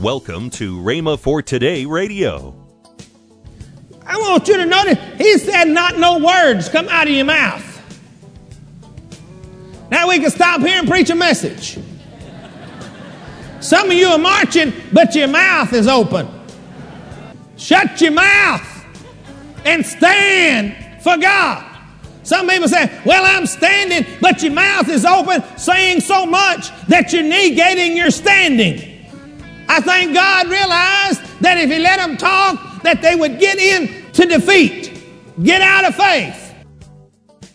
Welcome to Rhema for Today Radio. I want you to notice, he said, not no words come out of your mouth. Now we can stop here and preach a message. Some of you are marching, but your mouth is open. Shut your mouth and stand for God. Some people say, Well, I'm standing, but your mouth is open, saying so much that you're negating your standing. I think God realized that if He let them talk, that they would get in to defeat, get out of faith.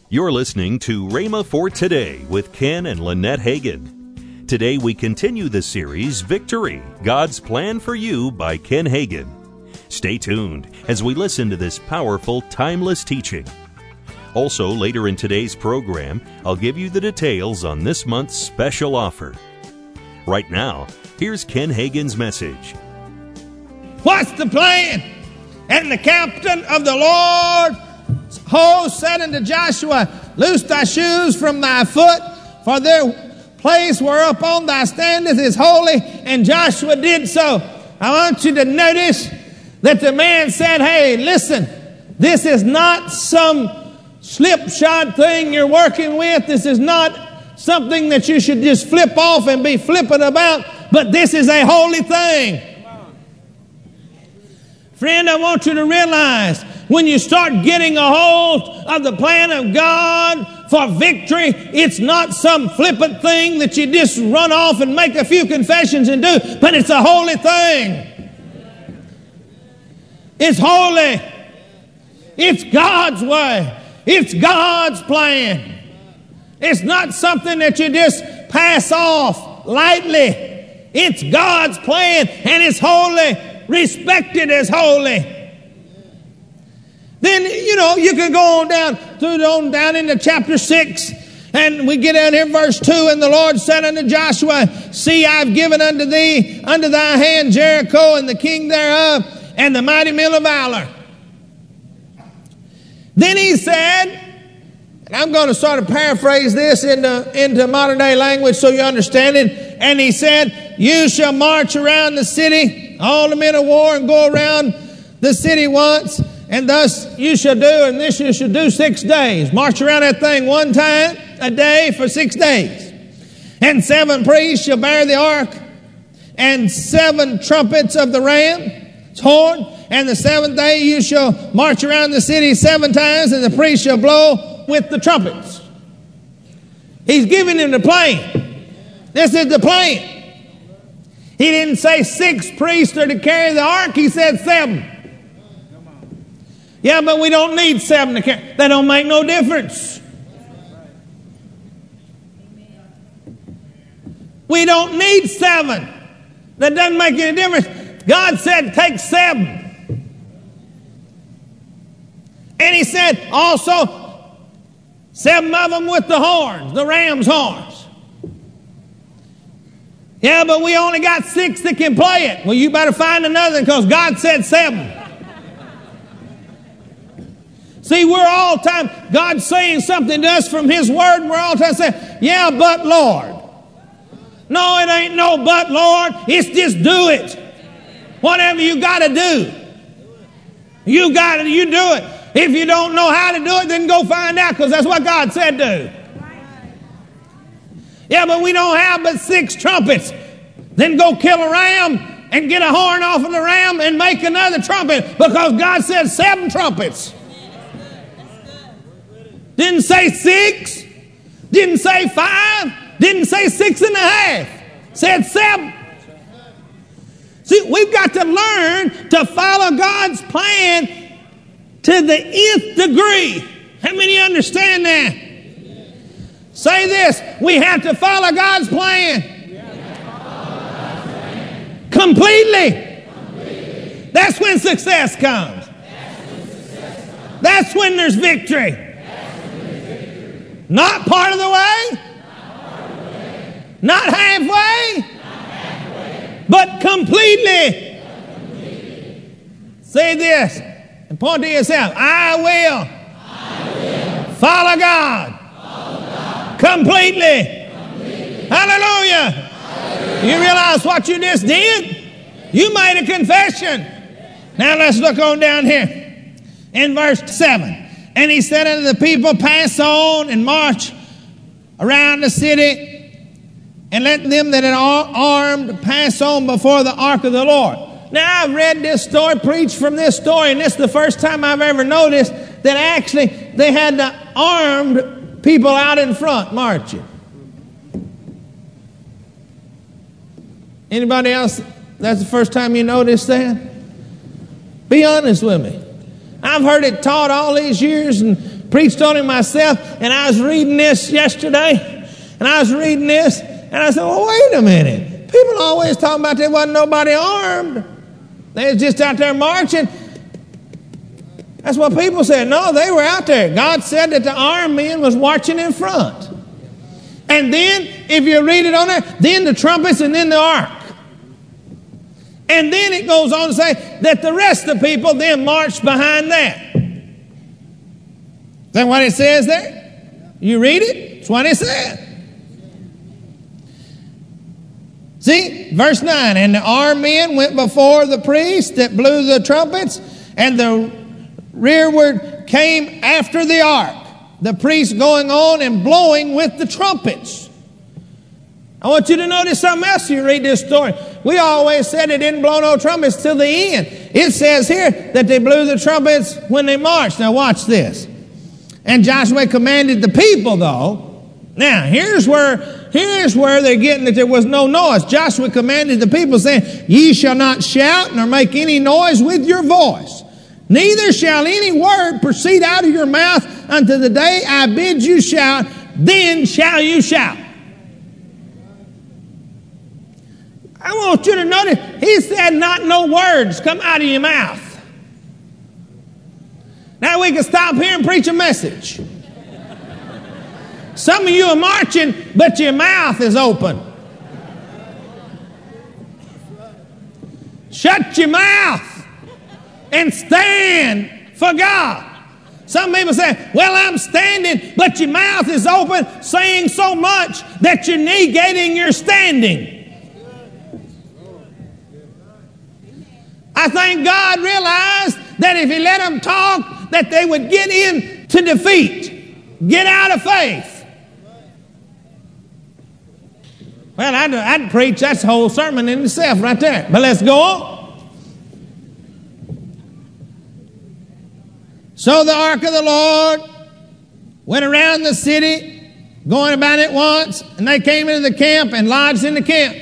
You're listening to Rhema for Today with Ken and Lynette Hagin. Today we continue the series Victory God's Plan for You by Ken Hagin. Stay tuned as we listen to this powerful, timeless teaching. Also, later in today's program, I'll give you the details on this month's special offer. Right now, Here's Ken Hagin's message. What's the plan? And the captain of the Lord host said unto Joshua, Loose thy shoes from thy foot, for their place whereupon thy standeth is holy. And Joshua did so. I want you to notice that the man said, Hey, listen, this is not some slipshod thing you're working with. This is not something that you should just flip off and be flippant about but this is a holy thing. Friend, I want you to realize when you start getting a hold of the plan of God for victory, it's not some flippant thing that you just run off and make a few confessions and do, but it's a holy thing. It's holy. It's God's way. It's God's plan. It's not something that you just pass off lightly. It's God's plan and it's holy, respected as holy. Then, you know, you can go on down through on down into chapter 6. And we get down here, verse 2, and the Lord said unto Joshua, See, I've given unto thee, unto thy hand, Jericho and the king thereof, and the mighty men of valor. Then he said, and I'm going to sort of paraphrase this into, into modern day language so you understand it. And he said, You shall march around the city, all the men of war, and go around the city once. And thus you shall do, and this you shall do six days. March around that thing one time a day for six days. And seven priests shall bear the ark, and seven trumpets of the ram's horn. And the seventh day you shall march around the city seven times, and the priests shall blow with the trumpets. He's giving him the plan. This is the plan. He didn't say six priests are to carry the ark, he said seven. Yeah, but we don't need seven to carry. That don't make no difference. We don't need seven. That doesn't make any difference. God said take seven. And he said also Seven of them with the horns, the ram's horns. Yeah, but we only got six that can play it. Well, you better find another because God said seven. See, we're all time, God's saying something to us from His Word, and we're all time saying, Yeah, but Lord. No, it ain't no but, Lord. It's just do it. Whatever you got to do. You got it, you do it. If you don't know how to do it, then go find out because that's what God said do. Yeah, but we don't have but six trumpets. Then go kill a ram and get a horn off of the ram and make another trumpet because God said seven trumpets. Didn't say six, didn't say five, didn't say six and a half, said seven. See, we've got to learn to follow God's plan to the nth degree. How many understand that? Say this we have to follow God's plan. Completely. That's when success comes. That's when there's victory. Not part of the way. Not halfway. But completely. Say this and point to yourself I will, I will. Follow, God. Completely. completely. Hallelujah. Hallelujah. You realize what you just did? You made a confession. Now let's look on down here in verse 7. And he said unto the people, Pass on and march around the city, and let them that are armed pass on before the ark of the Lord. Now, I've read this story, preached from this story, and this is the first time I've ever noticed that actually they had the armed people out in front marching. Anybody else? That's the first time you noticed that? Be honest with me. I've heard it taught all these years and preached on it myself, and I was reading this yesterday, and I was reading this, and I said, well, wait a minute. People always talk about there wasn't nobody armed. They was just out there marching. That's what people said. No, they were out there. God said that the armed men was watching in front. And then, if you read it on there, then the trumpets and then the ark. And then it goes on to say that the rest of the people then marched behind that. Is that what it says there? You read it? That's what it said. See, verse 9, and the armed men went before the priest that blew the trumpets, and the rearward came after the ark, the priest going on and blowing with the trumpets. I want you to notice something else you read this story. We always said they didn't blow no trumpets till the end. It says here that they blew the trumpets when they marched. Now watch this. And Joshua commanded the people, though. Now, here's where Here's where they're getting that there was no noise. Joshua commanded the people, saying, Ye shall not shout nor make any noise with your voice. Neither shall any word proceed out of your mouth until the day I bid you shout, then shall you shout. I want you to notice, he said, not no words come out of your mouth. Now we can stop here and preach a message. Some of you are marching, but your mouth is open. Shut your mouth and stand for God. Some people say, Well, I'm standing, but your mouth is open, saying so much that you're negating your standing. I think God realized that if He let them talk, that they would get in to defeat, get out of faith. Well, I'd, I'd preach that's the whole sermon in itself right there. But let's go on. So the ark of the Lord went around the city, going about it once, and they came into the camp and lodged in the camp.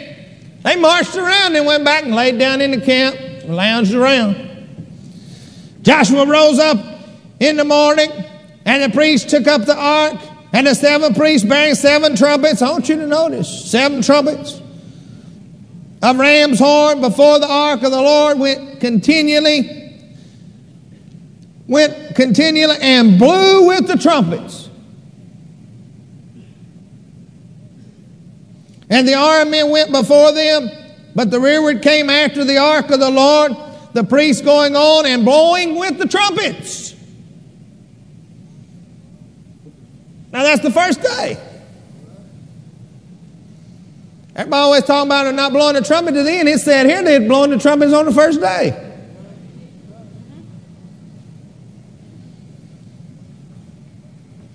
They marched around and went back and laid down in the camp, and lounged around. Joshua rose up in the morning, and the priest took up the ark and the seven priests bearing seven trumpets. I want you to notice seven trumpets of ram's horn before the ark of the Lord went continually, went continually and blew with the trumpets. And the men went before them, but the rearward came after the ark of the Lord, the priests going on and blowing with the trumpets. Now that's the first day. Everybody always talking about not blowing the trumpet to the end. It said here they're blowing the trumpets on the first day.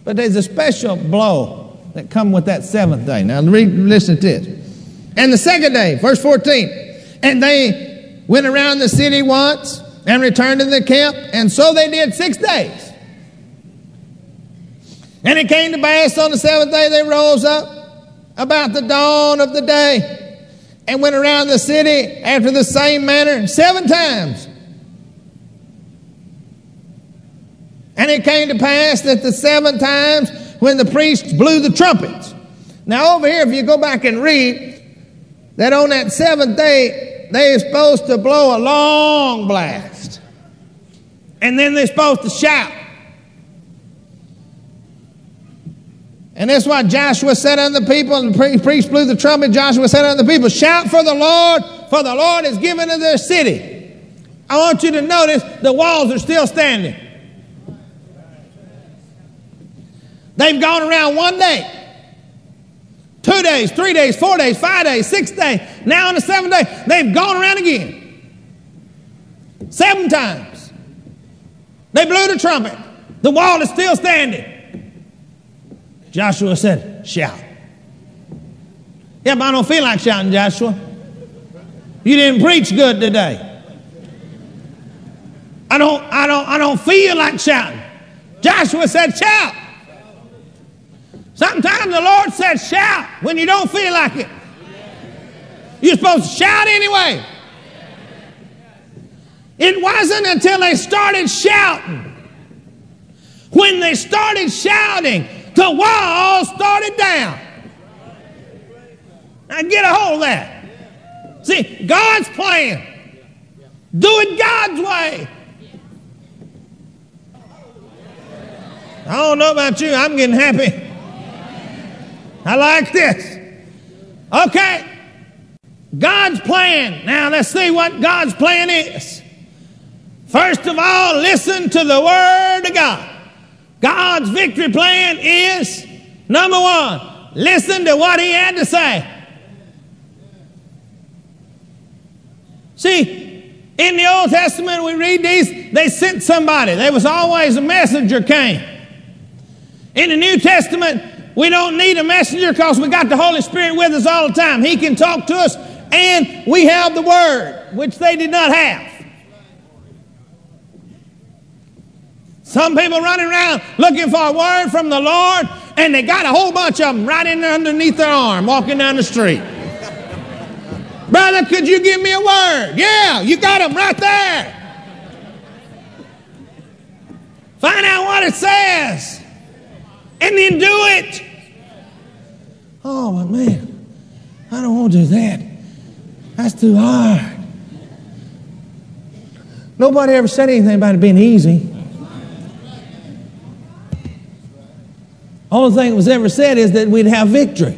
But there's a special blow that come with that seventh day. Now read, listen to this. And the second day, verse 14. And they went around the city once and returned to the camp, and so they did six days. And it came to pass on the seventh day they rose up about the dawn of the day and went around the city after the same manner seven times. And it came to pass that the seven times when the priests blew the trumpets. Now, over here, if you go back and read, that on that seventh day, they're supposed to blow a long blast. And then they're supposed to shout. And that's why Joshua said unto the people, and the priest blew the trumpet. Joshua said unto the people, Shout for the Lord, for the Lord is given to their city. I want you to notice the walls are still standing. They've gone around one day, two days, three days, four days, five days, six days. Now on the seventh day, they've gone around again. Seven times. They blew the trumpet. The wall is still standing. Joshua said, Shout. Yeah, but I don't feel like shouting, Joshua. You didn't preach good today. I don't, I don't, I don't feel like shouting. Joshua said, Shout. Sometimes the Lord said, Shout when you don't feel like it. You're supposed to shout anyway. It wasn't until they started shouting. When they started shouting, the wall started down. Now get a hold of that. See, God's plan. Do it God's way. I don't know about you, I'm getting happy. I like this. Okay. God's plan. Now let's see what God's plan is. First of all, listen to the Word of God. God's victory plan is number one, listen to what He had to say. See, in the Old Testament, we read these, they sent somebody. There was always a messenger came. In the New Testament, we don't need a messenger because we got the Holy Spirit with us all the time. He can talk to us, and we have the Word, which they did not have. Some people running around looking for a word from the Lord, and they got a whole bunch of them right in underneath their arm walking down the street. Brother, could you give me a word? Yeah, you got them right there. Find out what it says and then do it. Oh, but man, I don't want to do that. That's too hard. Nobody ever said anything about it being easy. Only thing that was ever said is that we'd have victory.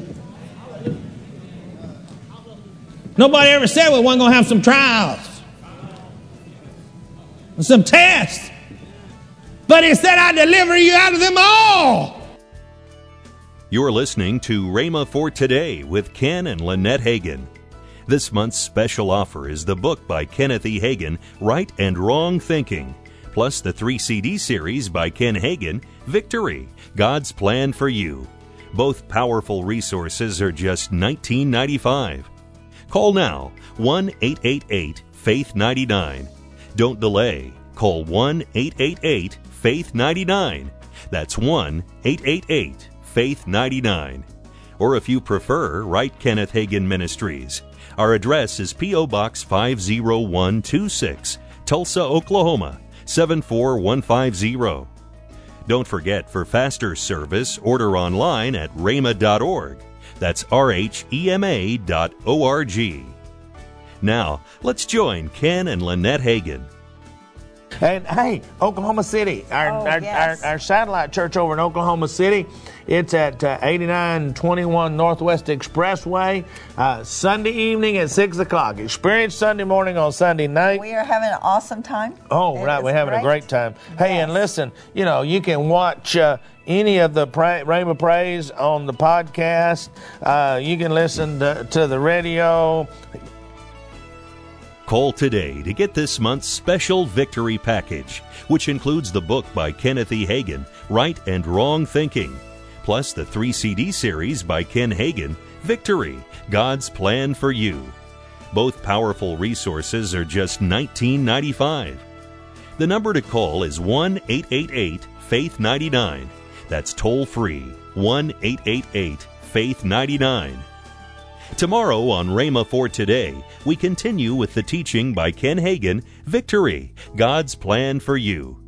Nobody ever said we weren't going to have some trials some tests. But he said, I deliver you out of them all. You're listening to Rhema for Today with Ken and Lynette Hagin. This month's special offer is the book by Kenneth E. Hagin, Right and Wrong Thinking, plus the three CD series by Ken Hagin, Victory God's Plan for You. Both powerful resources are just $19.95. Call now 1 888 Faith 99. Don't delay. Call 1 888 Faith 99. That's 1 888 Faith 99. Or if you prefer, write Kenneth Hagin Ministries. Our address is P.O. Box 50126, Tulsa, Oklahoma 74150. Don't forget, for faster service, order online at rhema.org. That's R-H-E-M-A dot O-R-G. Now, let's join Ken and Lynette Hagin. And hey, Oklahoma City, our, Oh, our, yes. our, our satellite church over in Oklahoma City, it's at uh, 8921 Northwest Expressway, uh, Sunday evening at 6 o'clock. Experience Sunday morning on Sunday night. We are having an awesome time. Oh, It right. We're having a great time. Hey, and listen, you know, you can watch uh, any of the pra- Rhema Praise on the podcast. Uh, you can listen to, to the radio. Call today to get this month's special victory package, which includes the book by Kenneth E. Hagin, Right and Wrong Thinking, plus the three CD series by Ken Hagin, Victory God's Plan for You. Both powerful resources are just $19.95. The number to call is 1 888 Faith 99. That's toll free 1 888 Faith 99. Tomorrow on Rhema for Today, we continue with the teaching by Ken Hagin Victory God's Plan for You.